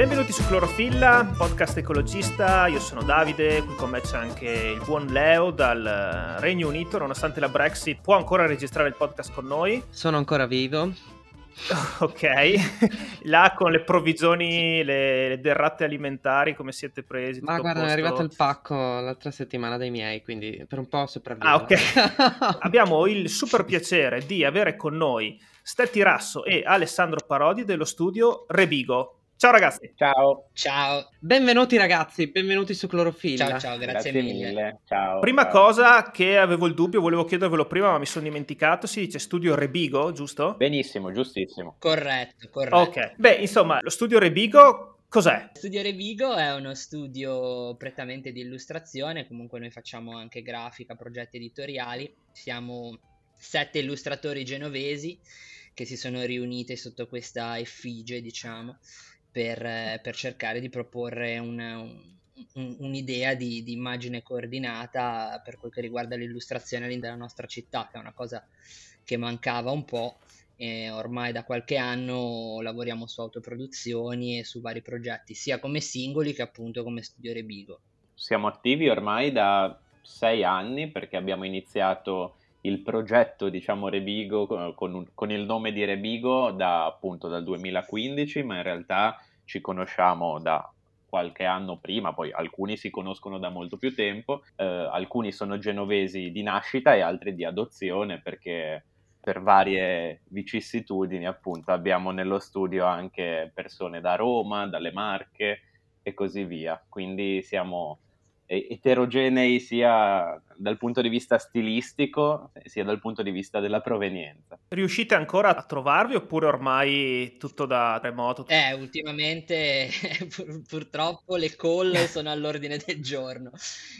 Benvenuti su Clorofilla, podcast ecologista. Io sono Davide, qui con me c'è anche il buon Leo dal Regno Unito. Nonostante la Brexit, può ancora registrare il podcast con noi. Sono ancora vivo. Ok, là con le provvigioni, le, le derrate alimentari, come siete presi? Ma guarda, è arrivato il pacco l'altra settimana dai miei, quindi per un po' sopravvivo. Ah, ok. Abbiamo il super piacere di avere con noi Stetti Rasso e Alessandro Parodi dello studio Rebigo. Ciao ragazzi. Ciao. Ciao. Benvenuti ragazzi, benvenuti su Clorofilla. Ciao, ciao, grazie, grazie mille. mille. Ciao. Prima ciao. cosa che avevo il dubbio, volevo chiedervelo prima, ma mi sono dimenticato, si dice studio Rebigo, giusto? Benissimo, giustissimo. Corretto, corretto. Ok. Beh, insomma, lo studio Rebigo Cos'è? Studio Revigo è uno studio prettamente di illustrazione, comunque noi facciamo anche grafica, progetti editoriali, siamo sette illustratori genovesi che si sono riuniti sotto questa effigie, diciamo, per, per cercare di proporre una, un, un'idea di, di, immagine coordinata per quel che riguarda l'illustrazione della nostra città, che è una cosa che mancava un po'. E ormai da qualche anno lavoriamo su autoproduzioni e su vari progetti, sia come singoli che appunto come studio Rebigo. Siamo attivi ormai da sei anni perché abbiamo iniziato il progetto, diciamo, Rebigo con, con, il nome di Rebigo da appunto dal 2015, ma in realtà ci conosciamo da qualche anno prima, poi alcuni si conoscono da molto più tempo, eh, alcuni sono genovesi di nascita e altri di adozione perché per varie vicissitudini appunto abbiamo nello studio anche persone da Roma, dalle Marche e così via, quindi siamo eterogenei sia dal punto di vista stilistico sia dal punto di vista della provenienza. Riuscite ancora a trovarvi oppure ormai tutto da remoto? Eh, ultimamente pur, purtroppo le call sono all'ordine del giorno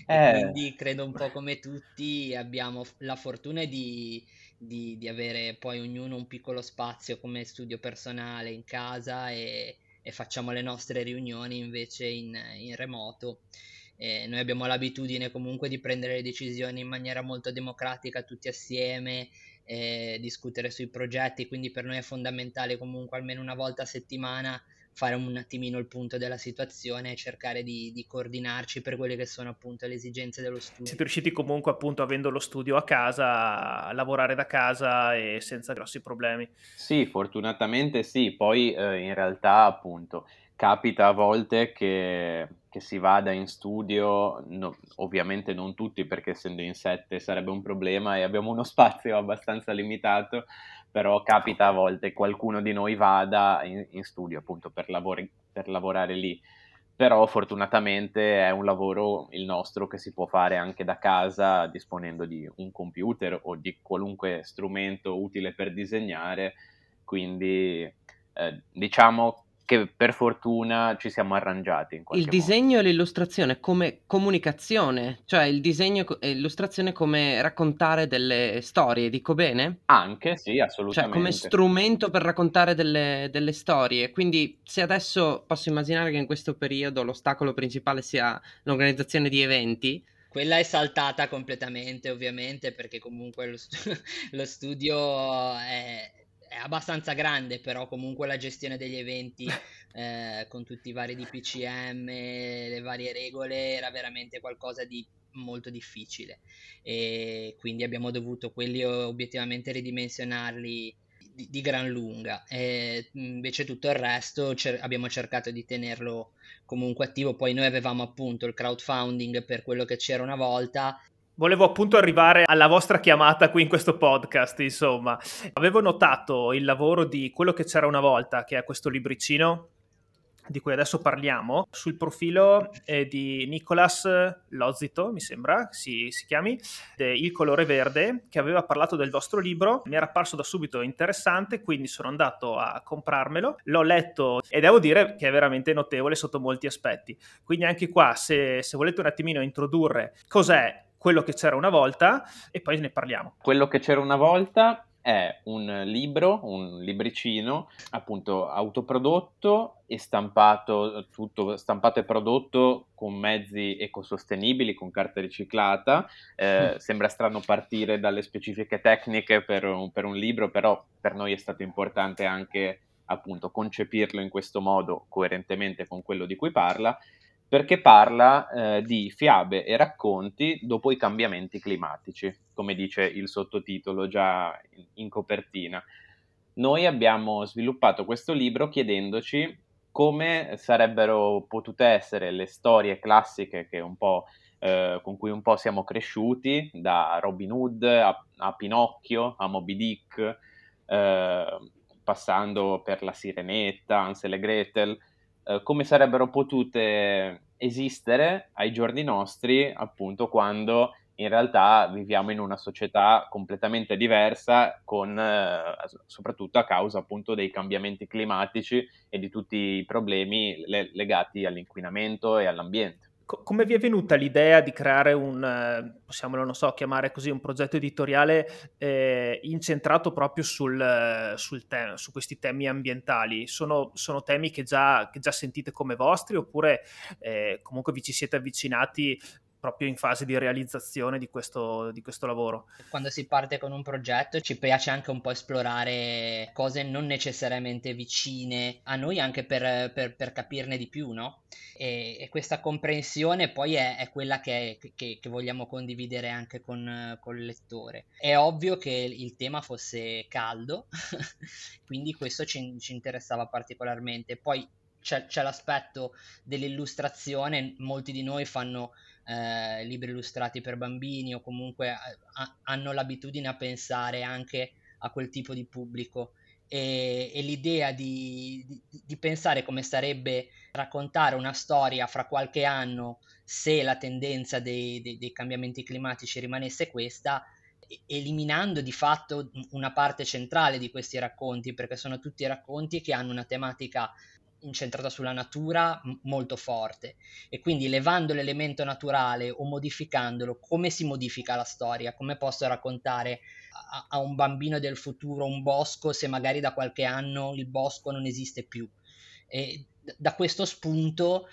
eh. quindi credo un po' come tutti abbiamo la fortuna di, di, di, avere poi ognuno un piccolo spazio come studio personale in casa e, e facciamo le nostre riunioni invece in, in remoto. Eh, noi abbiamo l'abitudine comunque di prendere le decisioni in maniera molto democratica tutti assieme, eh, discutere sui progetti, quindi per noi è fondamentale comunque almeno una volta a settimana fare un attimino il punto della situazione e cercare di, di, coordinarci per quelle che sono appunto le esigenze dello studio. Siete riusciti comunque appunto avendo lo studio a casa a lavorare da casa e senza grossi problemi? Sì, fortunatamente sì, poi eh, in realtà appunto capita a volte che, che si vada in studio, no, ovviamente non tutti perché essendo in sette sarebbe un problema e abbiamo uno spazio abbastanza limitato, però capita a volte qualcuno di noi vada in, in studio appunto per, lavori, per lavorare lì. Però fortunatamente è un lavoro il nostro che si può fare anche da casa disponendo di un computer o di qualunque strumento utile per disegnare, quindi eh, diciamo che per fortuna ci siamo arrangiati. In il disegno modo. e l'illustrazione come comunicazione, cioè il disegno e l'illustrazione come raccontare delle storie, dico bene? Anche, sì, assolutamente. Cioè come strumento per raccontare delle, delle storie. Quindi se adesso posso immaginare che in questo periodo l'ostacolo principale sia l'organizzazione di eventi, quella è saltata completamente, ovviamente, perché comunque lo, st- lo studio è abbastanza grande, però comunque la gestione degli eventi eh, con tutti i vari DPCM, le varie regole era veramente qualcosa di molto difficile. E quindi abbiamo dovuto quelli obiettivamente ridimensionarli di, di gran lunga. E invece tutto il resto cer- abbiamo cercato di tenerlo comunque attivo. Poi noi avevamo appunto il crowdfunding per quello che c'era una volta Volevo appunto arrivare alla vostra chiamata qui in questo podcast, insomma. Avevo notato il lavoro di quello che c'era una volta, che è questo libricino di cui adesso parliamo, sul profilo eh, di Nicolas Lozito, mi sembra si, si chiami, Il colore verde, che aveva parlato del vostro libro. Mi era apparso da subito interessante, quindi sono andato a comprarmelo. L'ho letto e devo dire che è veramente notevole sotto molti aspetti. Quindi anche qua, se, se volete un attimino introdurre cos'è quello che c'era una volta e poi ne parliamo. Quello che c'era una volta è un libro, un libricino appunto autoprodotto e stampato, tutto stampato e prodotto con mezzi ecosostenibili, con carta riciclata. Eh, mm. Sembra strano partire dalle specifiche tecniche per un, per un libro, però per noi è stato importante anche appunto concepirlo in questo modo coerentemente con quello di cui parla, perché parla eh, di fiabe e racconti dopo i cambiamenti climatici, come dice il sottotitolo già in, in copertina. Noi abbiamo sviluppato questo libro chiedendoci come sarebbero potute essere le storie classiche eh, con cui un po' siamo cresciuti, da Robin Hood a, a Pinocchio, a Moby Dick, eh, passando per la Sirenetta, Ansel e Gretel, eh, come sarebbero potute esistere ai giorni nostri, appunto, quando in realtà viviamo in una società completamente diversa, con, eh, soprattutto a causa appunto dei cambiamenti climatici e di tutti i problemi le- legati all'inquinamento e all'ambiente come vi è venuta l'idea di creare un, possiamo non so, chiamare così, un progetto editoriale eh, incentrato proprio sul, sul te- su questi temi ambientali? Sono, sono temi che già, che già, sentite come vostri oppure eh, comunque vi ci siete avvicinati proprio in fase di realizzazione di questo, di questo, lavoro. Quando si parte con un progetto ci piace anche un po' esplorare cose non necessariamente vicine a noi anche per, per, per capirne di più, no? E, e, questa comprensione poi è, è quella che, che, che, vogliamo condividere anche con, con, il lettore. È ovvio che il tema fosse caldo, quindi questo ci, ci interessava particolarmente. Poi c'è, c'è l'aspetto dell'illustrazione, molti di noi fanno eh, libri illustrati per bambini o comunque a, hanno l'abitudine a pensare anche a quel tipo di pubblico. E, e l'idea di, di, di, pensare come sarebbe raccontare una storia fra qualche anno se la tendenza dei, dei, dei cambiamenti climatici rimanesse questa eliminando di fatto una parte centrale di questi racconti, perché sono tutti racconti che hanno una tematica incentrata sulla natura molto forte e quindi levando l'elemento naturale o modificandolo, come si modifica la storia? Come posso raccontare a, a un bambino del futuro un bosco se magari da qualche anno il bosco non esiste più? E da questo spunto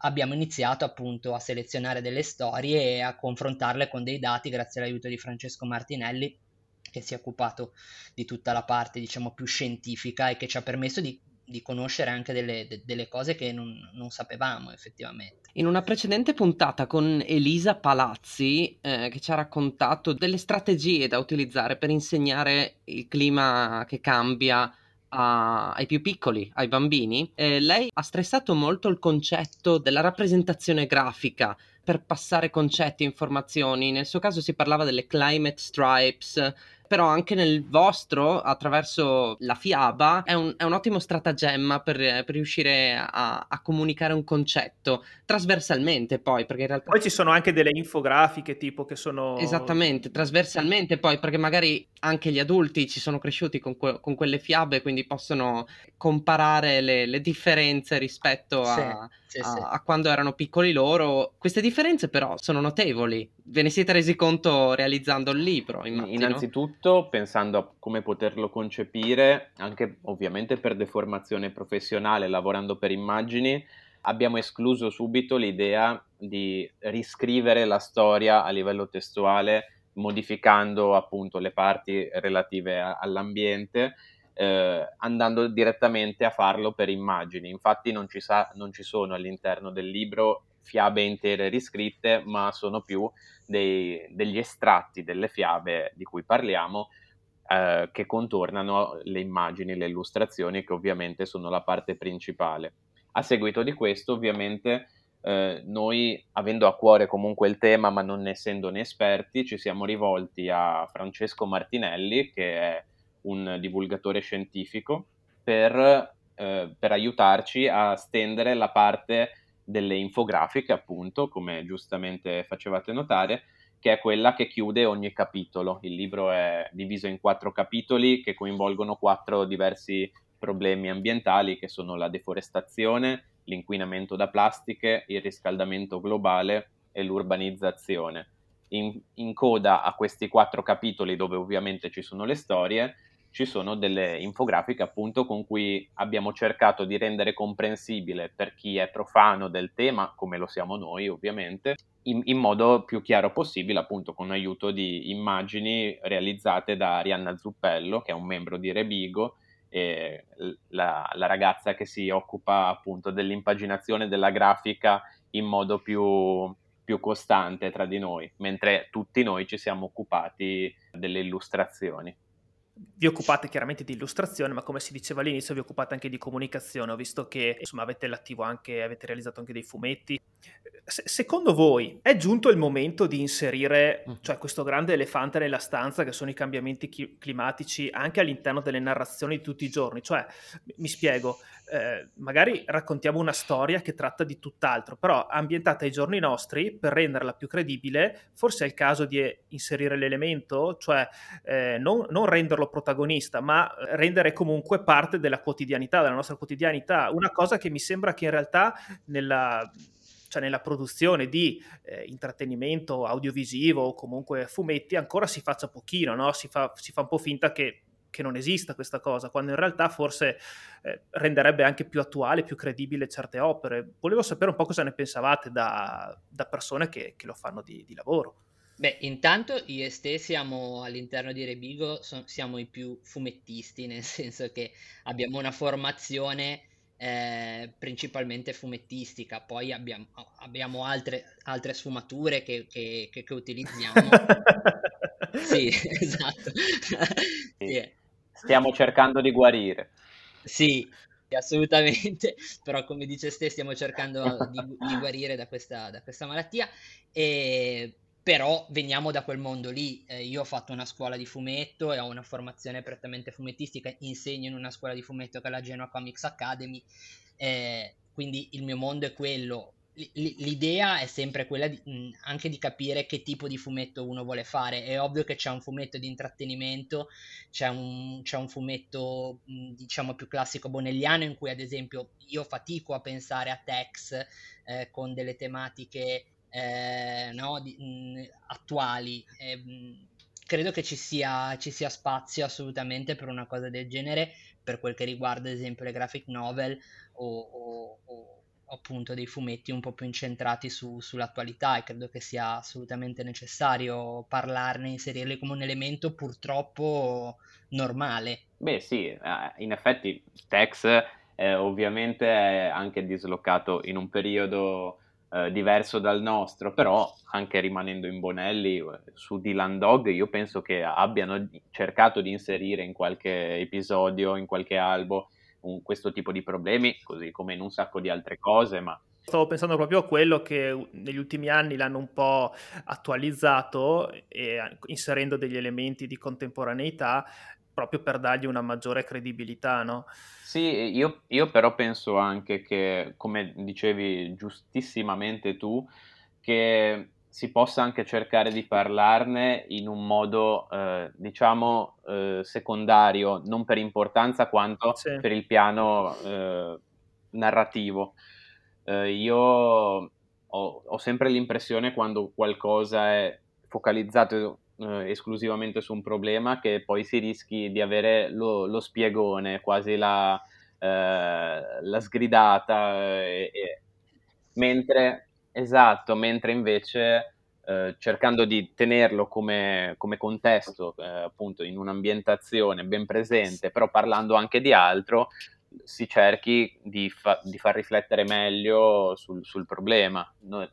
abbiamo iniziato appunto a selezionare delle storie e a confrontarle con dei dati grazie all'aiuto di Francesco Martinelli che si è occupato di tutta la parte diciamo più scientifica e che ci ha permesso di di conoscere anche delle, de, delle cose che non, non, sapevamo effettivamente. In una precedente puntata con Elisa Palazzi, eh, che ci ha raccontato delle strategie da utilizzare per insegnare il clima che cambia a, ai più piccoli, ai bambini, eh, lei ha stressato molto il concetto della rappresentazione grafica per passare concetti e informazioni. Nel suo caso si parlava delle climate stripes, però anche nel vostro, attraverso la fiaba, è un, è un ottimo stratagemma per, per riuscire a, a, comunicare un concetto trasversalmente poi, perché in realtà... Poi ci sono anche delle infografiche tipo che sono... Esattamente, trasversalmente poi, perché magari anche gli adulti ci sono cresciuti con, que- con quelle fiabe, quindi possono comparare le, le differenze rispetto a, sì, sì, a, sì. a quando erano piccoli loro. Queste differenze però sono notevoli. Ve ne siete resi conto realizzando il libro? Immagino. Innanzitutto pensando a come poterlo concepire, anche ovviamente per deformazione professionale, lavorando per immagini, abbiamo escluso subito l'idea di riscrivere la storia a livello testuale modificando appunto le parti relative a, all'ambiente eh, andando direttamente a farlo per immagini. Infatti non ci, sa, non ci sono all'interno del libro fiabe intere riscritte, ma sono più dei, degli estratti delle fiabe di cui parliamo eh, che contornano le immagini, le illustrazioni, che ovviamente sono la parte principale. A seguito di questo, ovviamente, eh, noi, avendo a cuore comunque il tema, ma non essendone esperti, ci siamo rivolti a Francesco Martinelli, che è un divulgatore scientifico, per, eh, per aiutarci a stendere la parte delle infografiche, appunto, come giustamente facevate notare, che è quella che chiude ogni capitolo. Il libro è diviso in quattro capitoli che coinvolgono quattro diversi problemi ambientali che sono la deforestazione, l'inquinamento da plastiche, il riscaldamento globale e l'urbanizzazione. In, in, coda a questi quattro capitoli, dove ovviamente ci sono le storie, ci sono delle infografiche appunto con cui abbiamo cercato di rendere comprensibile per chi è profano del tema, come lo siamo noi ovviamente, in, in modo più chiaro possibile, appunto con aiuto di immagini realizzate da Arianna Zuppello, che è un membro di Rebigo e la, la, ragazza che si occupa appunto dell'impaginazione della grafica in modo più, più costante tra di noi, mentre tutti noi ci siamo occupati delle illustrazioni vi occupate chiaramente di illustrazione, ma come si diceva all'inizio, vi occupate anche di comunicazione. Ho visto che insomma avete l'attivo anche, avete realizzato anche dei fumetti. Se- secondo voi è giunto il momento di inserire mm. cioè, questo grande elefante nella stanza che sono i cambiamenti chi- climatici anche all'interno delle narrazioni di tutti i giorni? Cioè, mi spiego, eh, magari raccontiamo una storia che tratta di tutt'altro, però ambientata ai giorni nostri per renderla più credibile, forse è il caso di inserire l'elemento, cioè eh, non, non renderlo protagonista, ma rendere comunque parte della quotidianità, della nostra quotidianità. Una cosa che mi sembra che in realtà nella cioè nella produzione di eh, intrattenimento audiovisivo o comunque fumetti ancora si faccia pochino, no? si, fa, si fa un po' finta che che non esista questa cosa, quando in realtà forse eh, renderebbe anche più attuale, più credibile certe opere. Volevo sapere un po' cosa ne pensavate da, da persone che, che, lo fanno di, di, lavoro. Beh, intanto io e Ste siamo all'interno di Rebigo, so, siamo i più fumettisti, nel senso che abbiamo una formazione eh, principalmente fumettistica, poi abbiamo, abbiamo altre, altre, sfumature che, che, che, che utilizziamo. sì, esatto. sì. Stiamo cercando di guarire. Sì, assolutamente, però come dice Ste stiamo cercando di, di guarire da questa, da questa, malattia, e, però veniamo da quel mondo lì. Eh, io ho fatto una scuola di fumetto e ho una formazione prettamente fumettistica, insegno in una scuola di fumetto che è la Genoa Comics Academy, eh, quindi il mio mondo è quello, l'idea è sempre quella di, mh, anche di capire che tipo di fumetto uno vuole fare. È ovvio che c'è un fumetto di intrattenimento, c'è un, c'è un fumetto mh, diciamo più classico bonelliano in cui ad esempio io fatico a pensare a Tex eh, con delle tematiche eh, no, di, mh, attuali. Eh, credo che ci sia, ci sia spazio assolutamente per una cosa del genere per quel che riguarda ad esempio le graphic novel o, o, o appunto dei fumetti un po' più incentrati su, sull'attualità e credo che sia assolutamente necessario parlarne, inserirli come un elemento purtroppo normale. Beh sì, eh, in effetti Tex eh, ovviamente è anche dislocato in un periodo eh, diverso dal nostro, però anche rimanendo in Bonelli eh, su Dylan Dog io penso che abbiano cercato di inserire in qualche episodio, in qualche albo un, questo tipo di problemi, così come in un sacco di altre cose, ma Stavo pensando proprio a quello che negli ultimi anni l'hanno un po' attualizzato e inserendo degli elementi di contemporaneità proprio per dargli una maggiore credibilità, no? Sì, io, io però penso anche che, come dicevi giustissimamente tu, che si possa anche cercare di parlarne in un modo, eh, diciamo, eh, secondario, non per importanza quanto sì. per il piano eh, narrativo. Eh, io ho, ho, sempre l'impressione quando qualcosa è focalizzato eh, esclusivamente su un problema che poi si rischi di avere lo, lo spiegone, quasi la, eh, la sgridata, e, e, mentre Esatto, mentre invece eh, cercando di tenerlo come, come contesto, eh, appunto in un'ambientazione ben presente, però parlando anche di altro, si cerchi di, fa- di far riflettere meglio sul, sul problema, no?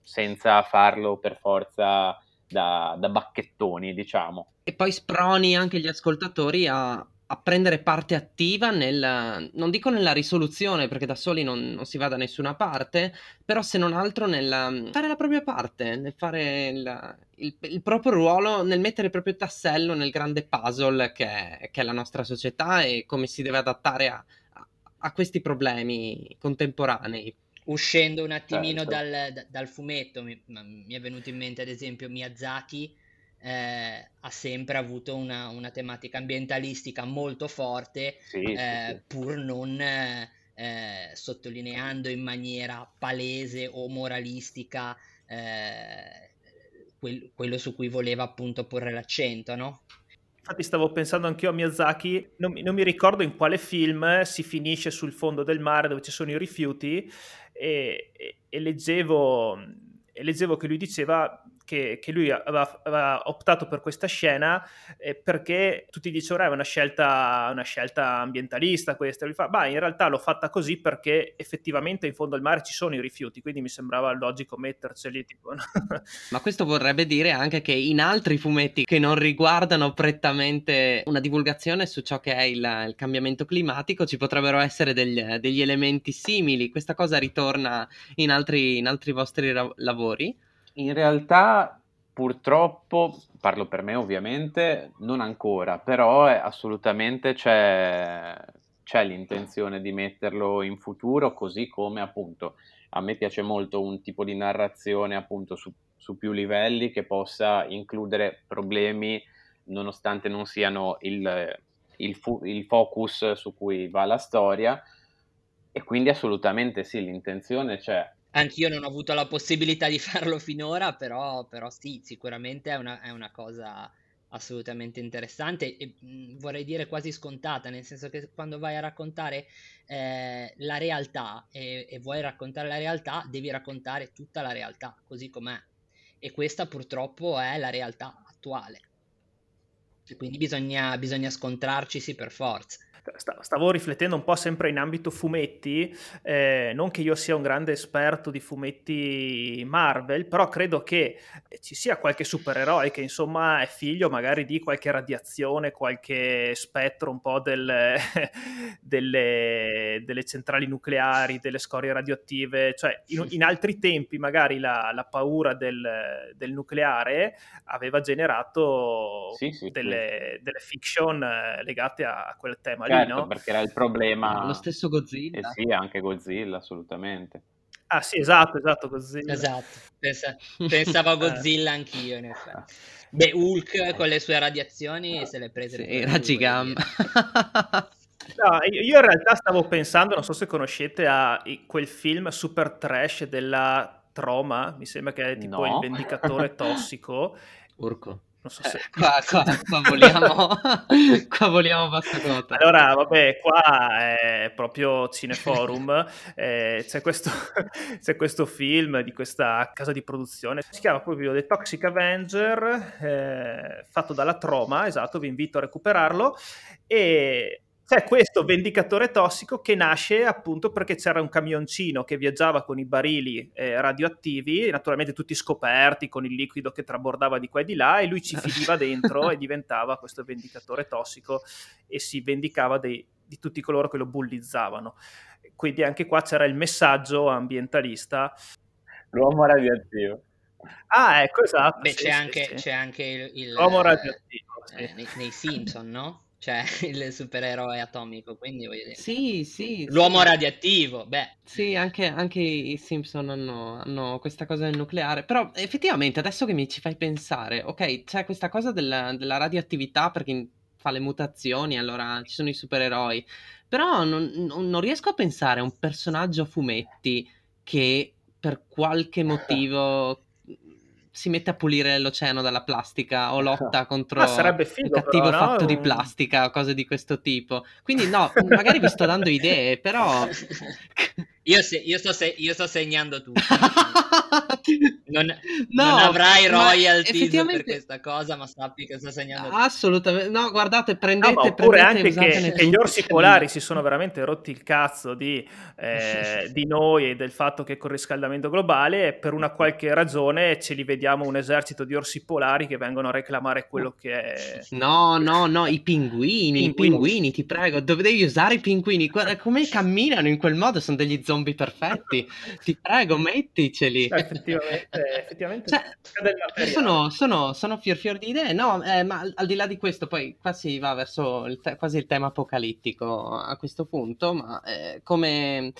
senza farlo per forza da, da, bacchettoni, diciamo. E poi sproni anche gli ascoltatori a, a prendere parte attiva nel, non dico nella risoluzione, perché da soli non, non, si va da nessuna parte, però se non altro nel fare la propria parte, nel fare il, il, il proprio ruolo, nel mettere il proprio tassello nel grande puzzle che è, che è la nostra società e come si deve adattare a, a, a questi problemi contemporanei. Uscendo un attimino certo. dal, dal, fumetto, mi, mi è venuto in mente ad esempio Miyazaki, eh, ha sempre avuto una, una, tematica ambientalistica molto forte, sì, eh, sì, sì. pur non eh, sottolineando in maniera palese o moralistica eh, quel, quello su cui voleva appunto porre l'accento, no? Infatti stavo pensando anch'io a Miyazaki, non, non, mi ricordo in quale film si finisce sul fondo del mare dove ci sono i rifiuti e, e, e leggevo leggevo che lui diceva che, che lui aveva, aveva, optato per questa scena eh, perché tutti dicevano è una scelta, una scelta ambientalista questa, lui fa, ma in realtà l'ho fatta così perché effettivamente in fondo al mare ci sono i rifiuti, quindi mi sembrava logico metterceli. Tipo, no? ma questo vorrebbe dire anche che in altri fumetti che non riguardano prettamente una divulgazione su ciò che è il, il cambiamento climatico ci potrebbero essere degli, degli, elementi simili, questa cosa ritorna in altri, in altri vostri ra- lavori? In realtà, purtroppo, parlo per me ovviamente, non ancora, però assolutamente c'è, c'è l'intenzione di metterlo in futuro, così come appunto a me piace molto un tipo di narrazione appunto su, su più livelli che possa includere problemi nonostante non siano il, il, fu- il focus su cui va la storia e quindi assolutamente sì, l'intenzione c'è. Anch'io non ho avuto la possibilità di farlo finora, però, però sì, sicuramente è una, è una, cosa assolutamente interessante e mh, vorrei dire quasi scontata, nel senso che quando vai a raccontare eh, la realtà e, e, vuoi raccontare la realtà, devi raccontare tutta la realtà, così com'è. E questa purtroppo è la realtà attuale. E quindi bisogna, bisogna scontrarcisi per forza stavo riflettendo un po' sempre in ambito fumetti, eh, non che io sia un grande esperto di fumetti Marvel, però credo che ci sia qualche supereroe che insomma è figlio magari di qualche radiazione, qualche spettro un po' del, delle, delle, centrali nucleari, delle scorie radioattive, cioè in, in altri tempi magari la, la paura del, del, nucleare aveva generato sì, sì, delle, sì. delle, fiction eh, legate a quel tema certo, no? perché era il problema... Lo stesso Godzilla. Eh sì, anche Godzilla, assolutamente. Ah sì, esatto, esatto, Godzilla. Esatto, Pensa... pensavo a Godzilla anch'io in effetti. Beh, Hulk con le sue radiazioni se le prese... Sì, raggi gamma. No, io in realtà stavo pensando, non so se conoscete, a quel film super trash della Troma, mi sembra che è tipo no. il vendicatore tossico. Urco. Non so se... Eh, qua, qua, qua voliamo, qua voliamo bassa quota. Allora, vabbè, qua è proprio Cineforum, eh, c'è, questo, c'è, questo, film di questa casa di produzione, si chiama proprio The Toxic Avenger, eh, fatto dalla Troma, esatto, vi invito a recuperarlo, e c'è questo vendicatore tossico che nasce appunto perché c'era un camioncino che viaggiava con i barili eh, radioattivi, naturalmente tutti scoperti con il liquido che trabordava di qua e di là, e lui ci finiva dentro e diventava questo vendicatore tossico e si vendicava dei, di tutti coloro che lo bullizzavano. Quindi anche qua c'era il messaggio ambientalista. L'uomo radioattivo. Ah, ecco, esatto. Beh, sì, c'è, sì, anche, sì. c'è, anche, il... il L'uomo radioattivo. Eh, nei, nei Simpson, no? Cioè il supereroe atomico, quindi voglio dire. Sì, sì. L'uomo sì. radioattivo, beh. Sì, anche, anche i Simpson hanno, hanno, questa cosa del nucleare, però effettivamente adesso che mi ci fai pensare, ok, c'è questa cosa della, della radioattività perché fa le mutazioni, allora ci sono i supereroi, però non, non riesco a pensare a un personaggio a fumetti che per qualche motivo si mette a pulire l'oceano dalla plastica o lotta contro ah, figo, un cattivo però, fatto no? di plastica o cose di questo tipo. Quindi no, magari vi sto dando idee, però... Io, se, io, sto, se, io sto segnando tutto. Non, no, non avrai royalties effettivamente... per questa cosa, ma sappi che sto segnando tutto. Assolutamente. No, guardate, prendete... No, oppure anche che, che gli orsi polari si sono veramente rotti il cazzo di, eh, di noi e del fatto che con il riscaldamento globale per una qualche ragione ce li vediamo un esercito di orsi polari che vengono a reclamare quello che è... No, no, no, i pinguini, pinguini. i pinguini, ti prego, dovevi usare i pinguini. Guarda come camminano in quel modo, sono degli zombie perfetti. Ti prego, metticeli. Cioè, effettivamente, effettivamente cioè, sono, sono, sono, fior fior di idee, no, eh, ma al di là di questo, poi qua si va verso il te- quasi il tema apocalittico a questo punto, ma eh, come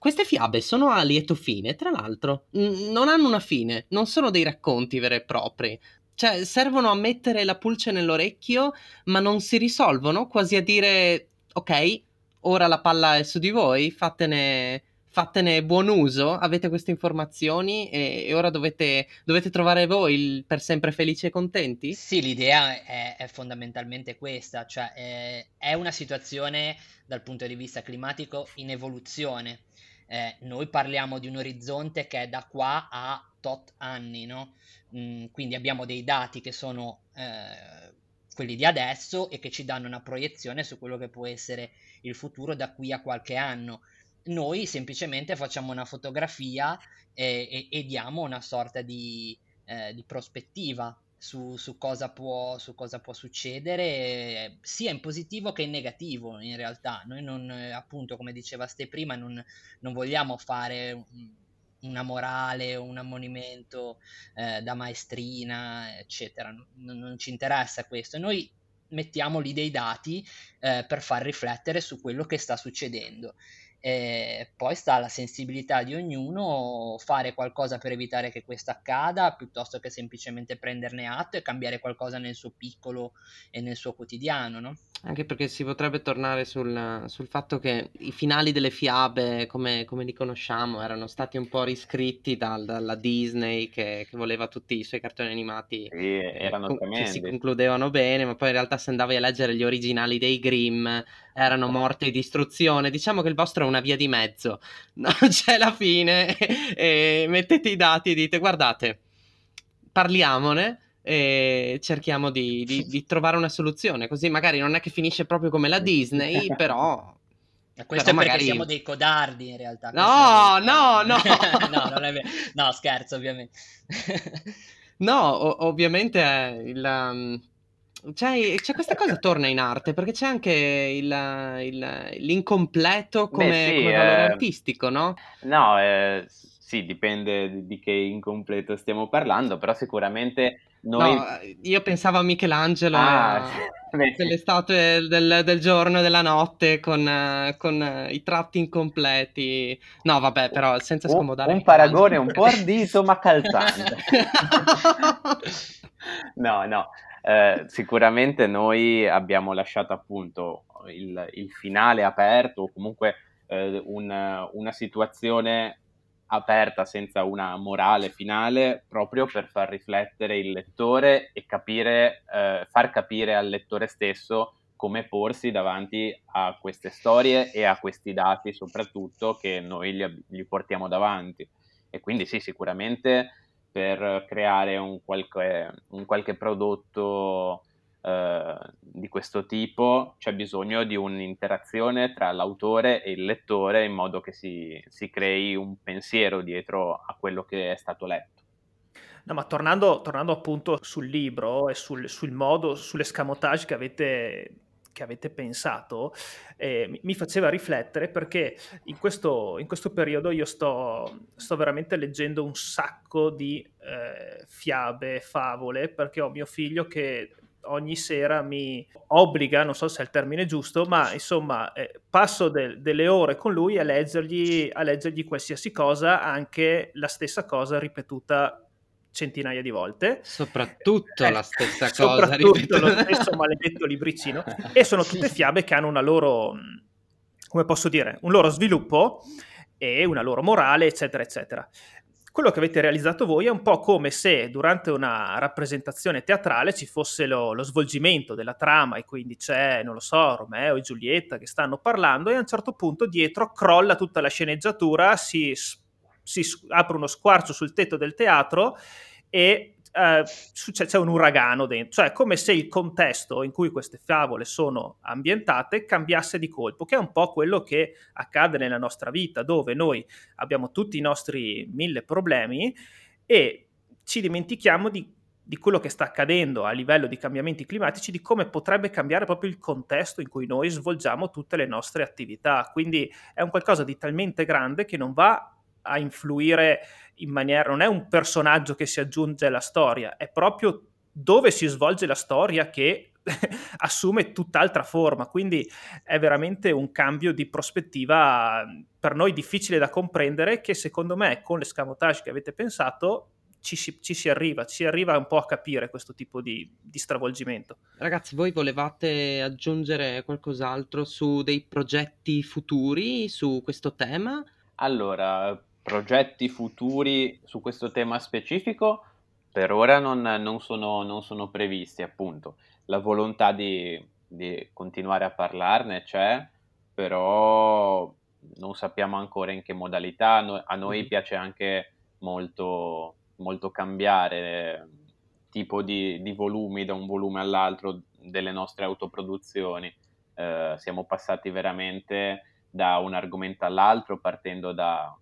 queste fiabe sono a lieto fine, tra l'altro, n- non hanno una fine, non sono dei racconti veri e propri. Cioè, servono a mettere la pulce nell'orecchio, ma non si risolvono, quasi a dire, ok, ora la palla è su di voi, fatene, fatene buon uso, avete queste informazioni e, e ora dovete, dovete, trovare voi il per sempre felici e contenti? Sì, l'idea è, è fondamentalmente questa, cioè è, è, una situazione dal punto di vista climatico in evoluzione. Eh, noi parliamo di un orizzonte che è da qua a tot anni, no? Mm, quindi abbiamo dei dati che sono eh, quelli di adesso e che ci danno una proiezione su quello che può essere il futuro da qui a qualche anno. Noi semplicemente facciamo una fotografia e, e, e diamo una sorta di, eh, di prospettiva su, su, cosa può, su, cosa può, succedere, sia in positivo che in negativo in realtà. Noi non, appunto, come diceva Ste prima, non, non vogliamo fare una morale, un ammonimento eh, da maestrina, eccetera. Non, non, ci interessa questo. Noi mettiamo lì dei dati eh, per far riflettere su quello che sta succedendo. E poi sta alla sensibilità di ognuno fare qualcosa per evitare che questo accada piuttosto che semplicemente prenderne atto e cambiare qualcosa nel suo piccolo e nel suo quotidiano, no? Anche perché si potrebbe tornare sul, sul fatto che i finali delle fiabe, come, come, li conosciamo, erano stati un po' riscritti dal, dalla Disney che, che, voleva tutti i suoi cartoni animati sì, erano eh, che si concludevano bene, ma poi in realtà se andavi a leggere gli originali dei Grimm erano morte di distruzione. Diciamo che il vostro è una via di mezzo, non c'è la fine e mettete i dati e dite guardate, parliamone e cerchiamo di, di, di, trovare una soluzione. Così magari non è che finisce proprio come la Disney, però. Questo però è perché siamo dei codardi in realtà. No, no, no. no, non è vero. No, scherzo, ovviamente. no, o- ovviamente il, um, c'è, c'è, questa cosa torna in arte perché c'è anche il, il, l'incompleto come, Beh, sì, come valore eh, artistico, no? No, eh, sì, dipende di, di che incompleto stiamo parlando, però sicuramente noi... No, io pensavo a Michelangelo ah, e delle statue del, del, giorno e della notte con, con, i tratti incompleti. No, vabbè, però senza scomodare. Un, un paragone un po' ardito ma calzante. no, no. Eh, sicuramente noi abbiamo lasciato appunto il, il finale aperto o comunque eh, un, una situazione aperta senza una morale finale proprio per far riflettere il lettore e capire, eh, far capire al lettore stesso come porsi davanti a queste storie e a questi dati soprattutto che noi gli, gli portiamo davanti. E quindi sì, sicuramente per creare un qualche, un qualche prodotto eh, di questo tipo c'è bisogno di un'interazione tra l'autore e il lettore in modo che si, si crei un pensiero dietro a quello che è stato letto. No, ma tornando, tornando appunto sul libro e sul, sul modo, sull'escamotage che avete che avete pensato eh, mi faceva riflettere perché in questo, in questo periodo io sto, sto, veramente leggendo un sacco di eh, fiabe, favole, perché ho mio figlio che ogni sera mi obbliga, non so se è il termine giusto, ma insomma eh, passo de- delle ore con lui a leggergli, a leggergli qualsiasi cosa, anche la stessa cosa ripetuta centinaia di volte. Soprattutto eh, la stessa cosa. Soprattutto lo stesso maledetto libricino. e sono tutte fiabe che hanno una loro, come posso dire, un loro sviluppo e una loro morale, eccetera, eccetera. Quello che avete realizzato voi è un po' come se durante una rappresentazione teatrale ci fosse lo, lo svolgimento della trama e quindi c'è, non lo so, Romeo e Giulietta che stanno parlando e a un certo punto dietro crolla tutta la sceneggiatura, si si apre uno squarcio sul tetto del teatro e Uh, c'è un uragano dentro, cioè come se il contesto in cui queste favole sono ambientate cambiasse di colpo, che è un po' quello che accade nella nostra vita, dove noi abbiamo tutti i nostri mille problemi e ci dimentichiamo di, di quello che sta accadendo a livello di cambiamenti climatici, di come potrebbe cambiare proprio il contesto in cui noi svolgiamo tutte le nostre attività. Quindi è un qualcosa di talmente grande che non va a influire in maniera, non è un personaggio che si aggiunge alla storia, è proprio dove si svolge la storia che assume tutt'altra forma, quindi è veramente un cambio di prospettiva per noi difficile da comprendere che secondo me con l'escamotage che avete pensato ci si, ci si, arriva, ci si arriva un po' a capire questo tipo di, di, stravolgimento. Ragazzi, voi volevate aggiungere qualcos'altro su dei progetti futuri su questo tema? Allora, progetti futuri su questo tema specifico per ora non, non, sono, non sono, previsti, appunto. La volontà di, di, continuare a parlarne c'è, però non sappiamo ancora in che modalità. a noi mm-hmm. piace anche molto molto cambiare tipo di, di, volumi da un volume all'altro delle nostre autoproduzioni. Eh, siamo passati veramente da un argomento all'altro partendo da,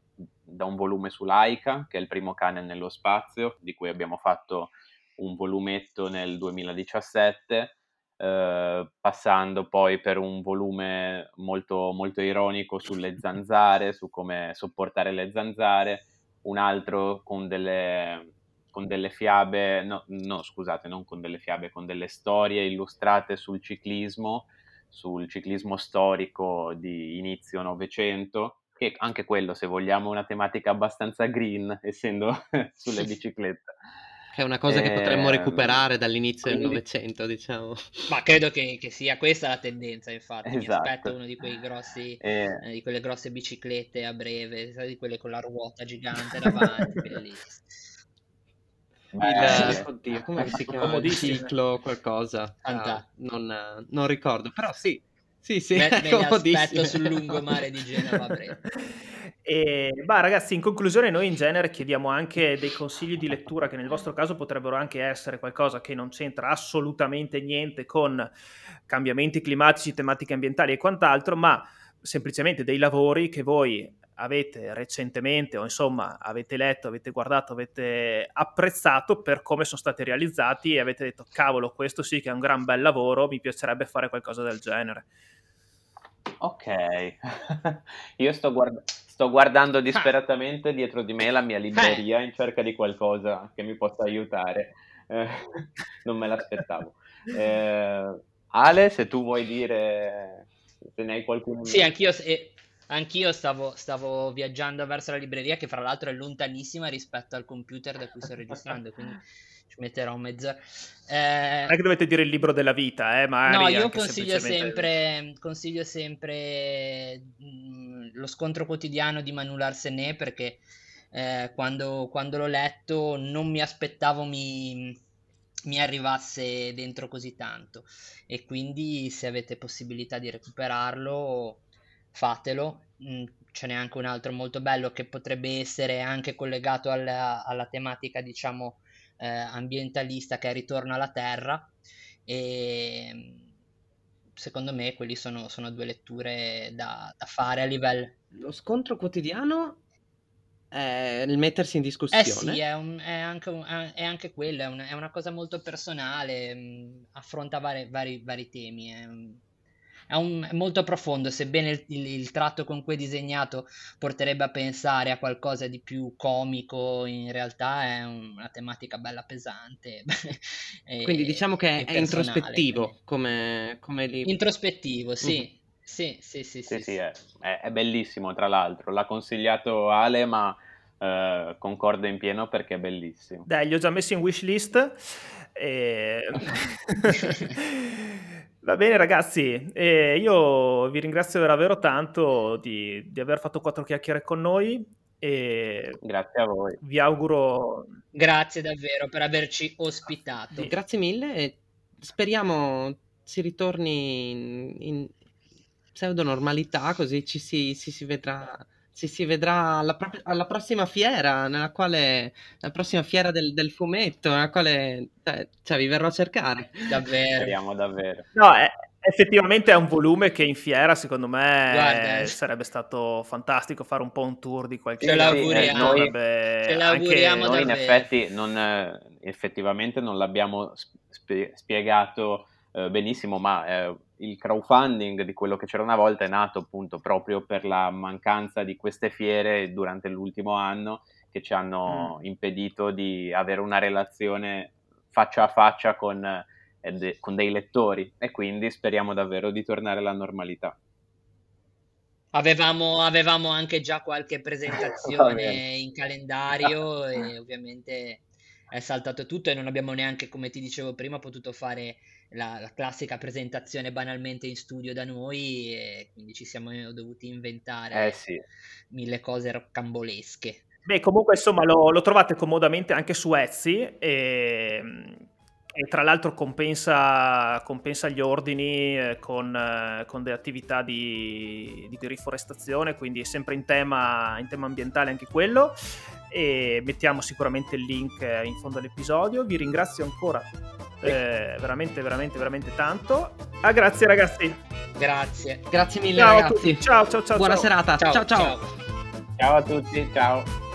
da un volume su Laika, che è il primo cane nello spazio, di cui abbiamo fatto un volumetto nel 2017, eh, passando poi per un volume molto, molto ironico sulle zanzare, su come sopportare le zanzare, un altro con delle, con delle fiabe, no, no, scusate, non con delle fiabe, con delle storie illustrate sul ciclismo, sul ciclismo storico di inizio Novecento, che anche quello, se vogliamo, una tematica abbastanza green, essendo sulle biciclette. Che è una cosa che potremmo ehm, recuperare dall'inizio quindi... del Novecento, diciamo. Ma credo che, che, sia questa la tendenza, infatti. Esatto. Mi aspetto uno di quei grossi, eh... Eh, di quelle grosse biciclette a breve, di quelle con la ruota gigante davanti, il, oddio, come si chiama? Il ciclo qualcosa. Ah, non, non, ricordo, però sì. Sì, sì, me, me aspetto sul lungomare di Genova a. E, bah, ragazzi, in conclusione, noi in genere chiediamo anche dei consigli di lettura che nel vostro caso potrebbero anche essere qualcosa che non c'entra assolutamente niente con cambiamenti climatici, tematiche ambientali e quant'altro, ma semplicemente dei lavori che voi avete recentemente o insomma avete letto, avete guardato, avete apprezzato per come sono stati realizzati e avete detto cavolo questo sì che è un gran bel lavoro, mi piacerebbe fare qualcosa del genere. Ok, io sto, guard- sto guardando disperatamente dietro di me la mia libreria in cerca di qualcosa che mi possa aiutare. Eh, non me l'aspettavo. Eh, Ale, se tu vuoi dire se ne hai qualcuno. Sì, anch'io, eh, anch'io stavo, stavo, viaggiando verso la libreria, che fra l'altro è lontanissima rispetto al computer da cui sto registrando, quindi ci metterò mezz'ora. Eh, non è che dovete dire il libro della vita, eh, ma No, io consiglio sempre, consiglio sempre mh, lo scontro quotidiano di Manu Larsenet perché eh, quando, quando, l'ho letto non mi aspettavo mi, mi arrivasse dentro così tanto e quindi se avete possibilità di recuperarlo fatelo. Mm, ce n'è anche un altro molto bello che potrebbe essere anche collegato alla, alla tematica, diciamo, eh, ambientalista che è Ritorno alla Terra e secondo me quelli sono, sono due letture da, da, fare a livello lo scontro quotidiano è il mettersi in discussione eh sì è, un, è, anche, un, è anche, quello è, un, è, una cosa molto personale mh, mm, affronta vari, vari, vari temi è, è, un, è molto profondo, sebbene il, il, il, tratto con cui è disegnato porterebbe a pensare a qualcosa di più comico, in realtà è una tematica bella pesante. quindi diciamo che è introspettivo come, come libro. Introspettivo, sì. Mm. Sì, sì, sì, sì, sì, sì è, è, bellissimo tra l'altro, l'ha consigliato Ale ma eh, concordo in pieno perché è bellissimo. Dai, li ho già messi in wishlist e... Va bene ragazzi, eh, io vi ringrazio davvero tanto di, di, aver fatto quattro chiacchiere con noi e grazie a voi. Vi auguro... Grazie davvero per averci ospitato. Grazie mille e speriamo si ritorni in, in pseudo normalità così ci si, si, si vedrà ci si vedrà alla, pro- alla, prossima fiera, nella quale la prossima fiera del, del fumetto, nella quale cioè, cioè, vi verrò a cercare. Davvero. Speriamo davvero. No, è, effettivamente è un volume che in fiera, secondo me, Guarda, sarebbe stato fantastico fare un po' un tour di qualche Ce l'auguriamo. Noi, sarebbe... Ce l'auguriamo noi in effetti non, effettivamente non l'abbiamo spie- spiegato eh, benissimo, ma eh, il crowdfunding di quello che c'era una volta è nato appunto proprio per la mancanza di queste fiere durante l'ultimo anno che ci hanno mm. impedito di avere una relazione faccia a faccia con, eh, de- con dei lettori e quindi speriamo davvero di tornare alla normalità. Avevamo, avevamo anche già qualche presentazione in calendario e ovviamente è saltato tutto e non abbiamo neanche, come ti dicevo prima, potuto fare la, la, classica presentazione banalmente in studio da noi e quindi ci siamo dovuti inventare eh sì. mille cose roccambolesche. Beh, comunque insomma lo, lo trovate comodamente anche su Etsy e, e tra l'altro compensa, compensa, gli ordini eh, con, eh, con, delle attività di, di riforestazione, quindi è sempre in tema, in tema ambientale anche quello. E mettiamo sicuramente il link in fondo all'episodio. Vi ringrazio ancora eh, veramente, veramente, veramente tanto. Ah, grazie ragazzi. Grazie. Grazie mille ciao ragazzi. Ciao, ciao, ciao. Buona ciao. serata. ciao. ciao. ciao. ciao a tutti, ciao.